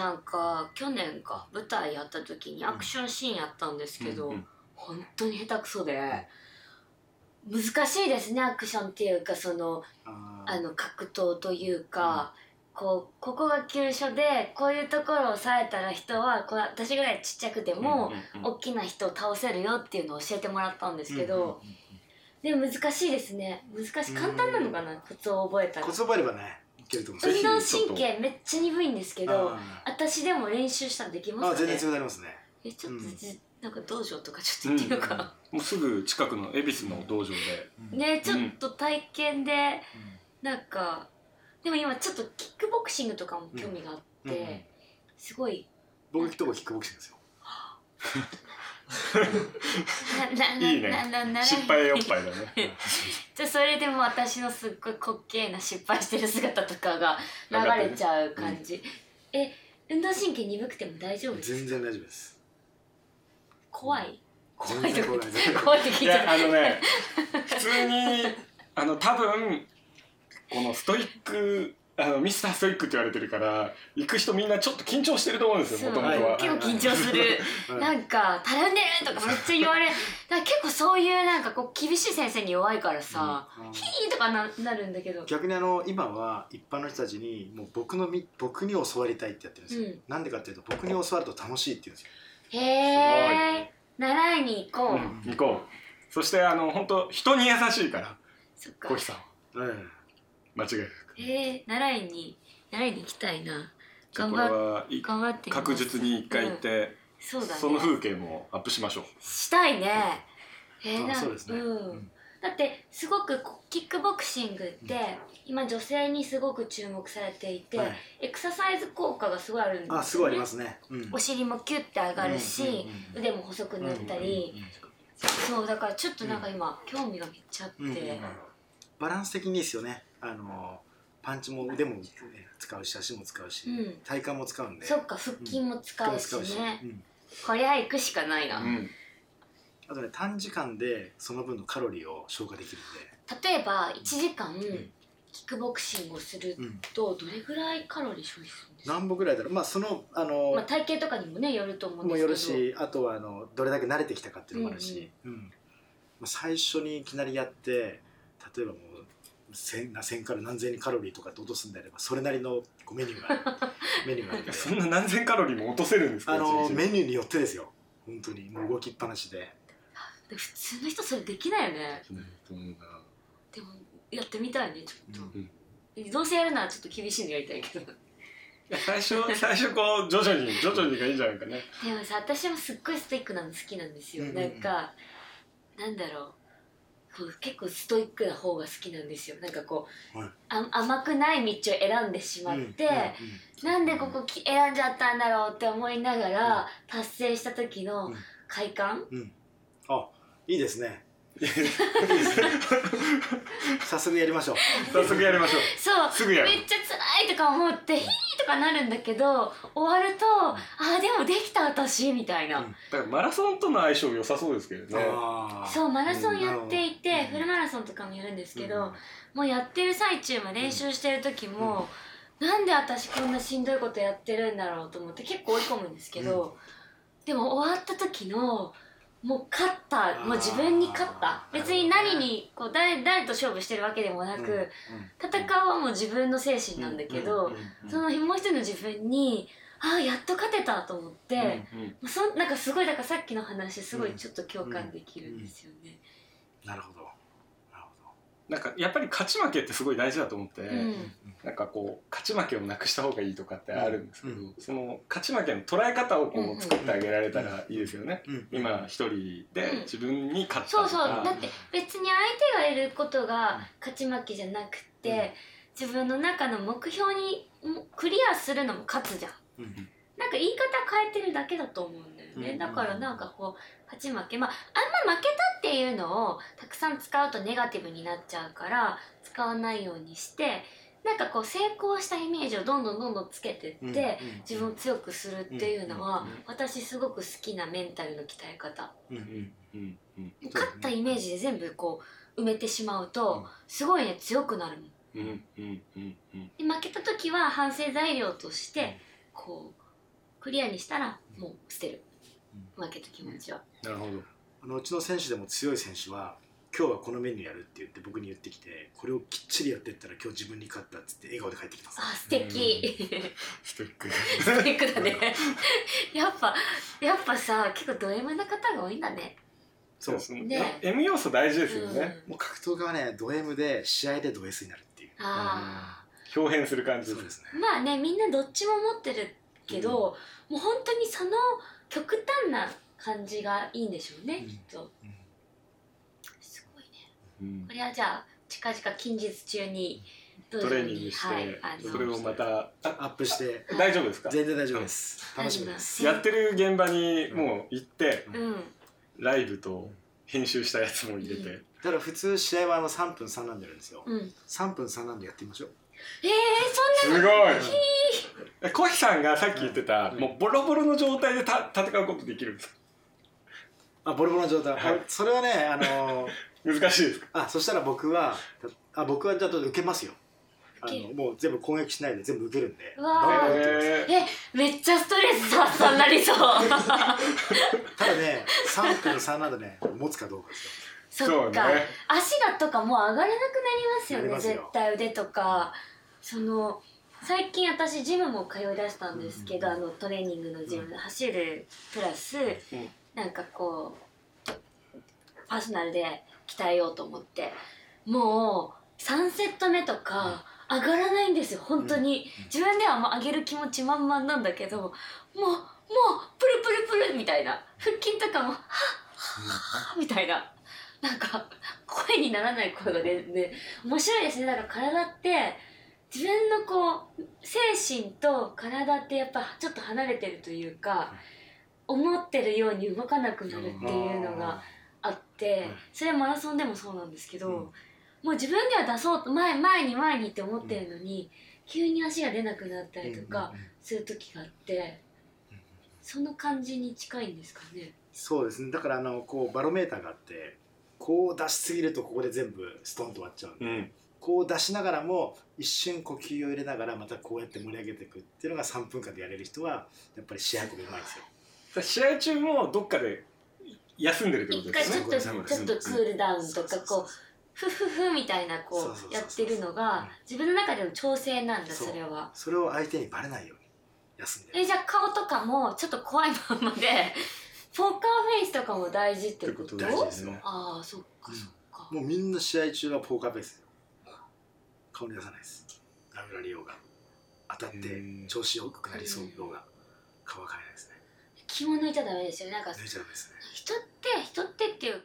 なんか去年か舞台やった時にアクションシーンやったんですけど、うんうん。本当に下手くそで、難しいですねアクションっていうかそのあの格闘というか、こうここが急所でこういうところを押さえたら人はこう私ぐらいちっちゃくても、うんうんうん大きな人を倒せるよっていうのを教えてもらったんですけど、うんうんうんでも難しいですね。難しい。簡単なのかなコツを覚えたら。コツ覚えればね。いけると思う運動神経めっちゃ鈍いんですけどあ私でも練習したらできますかね全然強くなりますね。えちょっと、うん。じなんか道場とかちょっと行ってみようか。な、もうすぐ近くの恵比寿の道場で。ねちょっと体験でなんかでも今ちょっとキックボクシングとかも興味があって、うん。うん。すごい。僕行くとこキックボクシングですよ いいね。失敗おっぱいだね。じゃあそれでも私のすっごい滑稽な失敗してる姿とかが流れちゃう感じ、え運動神経鈍くても大丈夫全然大丈夫です。怖い。怖いとか怖い怖い。って聞いいちゃったやあのね 普通にあの多分このストイックあのミスターストイックって言われてるから行く人みんなちょっと緊張してると思うんですよもともとは。結構緊張する。はいなんか「たるんでる!」とかめっちゃ言われだから結構そういうなんかこう厳しい先生に弱いからさ「うん。ヒー!」とかななるんだけど。逆にあの今は一般の人たちにもう僕のみ僕に教わりたいってやってるん。ですよ、うん。なんでかっていうと僕に教わると楽しいって言うんですよ。へえ習いに行こう、うん。行こう。そしてあの本当人に優しいからそっか。コヒさんは。うん間違いなくへえ習いに習いに行きたいな。頑張頑張って確実に一回行って、そうだね。その風景もアップしましょう。したいね。へえなあそうですね。うん。うん。だってすごくこキックボクシングって今女性にすごく注目されていて、はい。エクササイズ効果がすごいあるんですよ、ね、あすごいありますね、うん。お尻もキュッて上がるし、うんうんうん腕も細くなったり、そうだからちょっとなんか今、興味がめっちゃあって、うんうんバランス的にいいですよね。あのパンチも腕もね使うし足も使うし、うん。体幹も使うんで。そっか腹筋も使うし使うしね、うん。こりゃ行くしかないな、うん。あとね短時間でその分のカロリーを消化できるん例えば1時間キックボクシングをするで、うん、とどれぐらいカロリー消費するんですか、何歩ぐらいだろう。まあそのあの、まあ、体型とかにもねよると思うんもよですけど。るしあとはあのどれだけ慣れてきたかっていうのもあるし、うん。まあ、最初にいきなりやって例えばもう千千から何千カロリーとかって落とすんであればそれなりのこうメニューがある。メニューがあるそんな何千カロリーも落とせるんですかあのメニューによってですよ。本当に。もう動きっぱなしで。で普通の人それできないよね。うんでもやってみたいねちょっと、うんどうせやるならちょっと厳しいのやりたいけど。最初最初こう徐々に徐々にがいいんじゃないかね。でもさ私もすっごいストイックなの好きなんですよ、うんうんうん。なんかなんだろう結構ストイックな方が好きなんですよ。なんかこう、はい。あ甘くない道を選んでしまって、うんうんなんでここき選んじゃったんだろうって思いながら、達成した時のうん。快感、あいいですね。早速やりましょう。早速やりましょう。そう。すぐやる。めっちゃ辛いとか思ってヒーとかなるんだけど終わるとあもできた私みたいな、うん。だからマラソンとの相性良さそうですけどね。そうマラソンやっていて、うんフルマラソンとかもやるんですけど、うん。もうやってる最中も練習してる時も、なんで私こんなしんどいことやってるんだろうと思って結構追い込むんですけど、でも終わった時のもう勝ったもう自分に勝った。別に何にこう誰誰と勝負してるわけでもなく、うん。戦うはもう自分の精神なんだけど、うん。うん。そのもう一人の自分にああやっと勝てたと思って、うんうん。そんなんかすごいだからさっきの話すごいちょっと共感できるんですよね。なるほど。なるほなんかやっぱり勝ち負けってすごい大事だと思って、うん。なんかこう勝ち負けをなくした方がいいとかってあるんですけど、うん。その勝ち負けの捉え方をこうんう作ってあげられたらいいですよね、ど、うん。今一人で自分に勝ったそうとか、そうだって別に相手がいることが勝ち負けじゃなくて、うん。自分の中の目標にもクリアするのも勝つじゃんうん。なんか言い方変えてるだけだと思うんだよね、うんだからなんかこう勝ち負け。まああんま負けたっていうのをたくさん使うとネガティブになっちゃうから使わないようにしてなんかこう成功したイメージをどんどんどんどんつけてって、うん自分を強くするっていうのは、私すごく好きなメンタルの鍛え方。勝ったイメージで全部こう埋めてしまうと、うん。すごいね強くなるもん。で負けた時は反省材料としてこうクリアにしたらもう捨てる。負けた気持ちは。なるほど。あのうちの選手でも強い選手は今日はこのメニューやるって言って僕に言ってきてこれをきっちりやってったら今日自分に勝ったっつって笑顔で帰ってきますあ素敵。ストイックスティックだね。やっぱやっぱさ結構ド M な方が多いんだね。そうですね。ね。M 要素大事ですよね、もう格闘家はねド M で試合でド S になるっていう。あ表変する感じ。そうですね。あまあねみんなどっちも持ってるけど、もう本当にその極端な感じがいいんでしょうね、うん。きっと。うん。すごいね。うんこれはじゃあ近々近日中にトトレーニングして、はい、それをまたあアップして。大丈夫ですか？全然大丈夫です。楽しみです。やってる現場にもう行ってうん。ライブと編集したやつも入れて、うん。だから普通試合はあの3分3ラウンドやるんですよ。うん。3分3ラウンドやってみましょうえー、そんなすごい。えコヒさんがさっき言ってた、うんもうボロボロの状態でた戦うことできるんですか？あボロボロの状態、はい。あそれはねあのー 難しいですか？あそしたら僕はあ僕はちょっと受けますよ。あのもう全部攻撃しないで全部受けるんで。ええめっちゃストレス発散になりそう。ただね3分3ラウンドね持つかどうかですよ。そそうっか、ね。足がとかもう上がれなくなりますよね絶対腕とかその最近私ジムも通いだしたんですけど、うんあのトレーニングのジム、うん。走るプラス、なんかこうパーソナルで鍛えようと思ってもう3セット目とか上がらないんですよ本当に、うん。自分ではもう上げる気持ち満々なんだけどもうもうプルプルプルみたいな。腹筋とかもはっはっみたいななんか声にならない声が出て面白いですねだから体って自分のこう精神と体ってやっぱちょっと離れてるというか思ってるように動かなくなるっていうのがあってうん。それはマラソンでもそうなんですけど、うん。もう自分では出そうと前前に前にって思ってるのに、急に足が出なくなったりとかする時があってその感じに近いんですかね？そうですね。だからあのこうバロメーターがあってこう出しすぎるとここで全部ストンと終わっちゃうんで、うんこう出しながらも一瞬呼吸を入れながらまたこうやって盛り上げていくっていうのが3分間でやれる人はやっぱり試合運びうまいんですよ。試合中もどっかで休んでるってこ一とですね。回ちょっとちょっとクールダウンとかこうふふふみたいなこそうやってるのが自分の中での調整なんだそれは。それを相手にバレないように休んでえじゃあ顔とかもちょっと怖いまんまで ポーカーフェイスとかも大事ってこと？ってこと大事ですよああそっかうんそっか。もうみんな試合中はポーカーフェイスよ顔に出さないです。殴られようが。当たってうん調子よくなりそうようが。顔は変えないですね。気も抜いちゃダメですよね。なんか抜いちゃダメですね。人って人ってっていう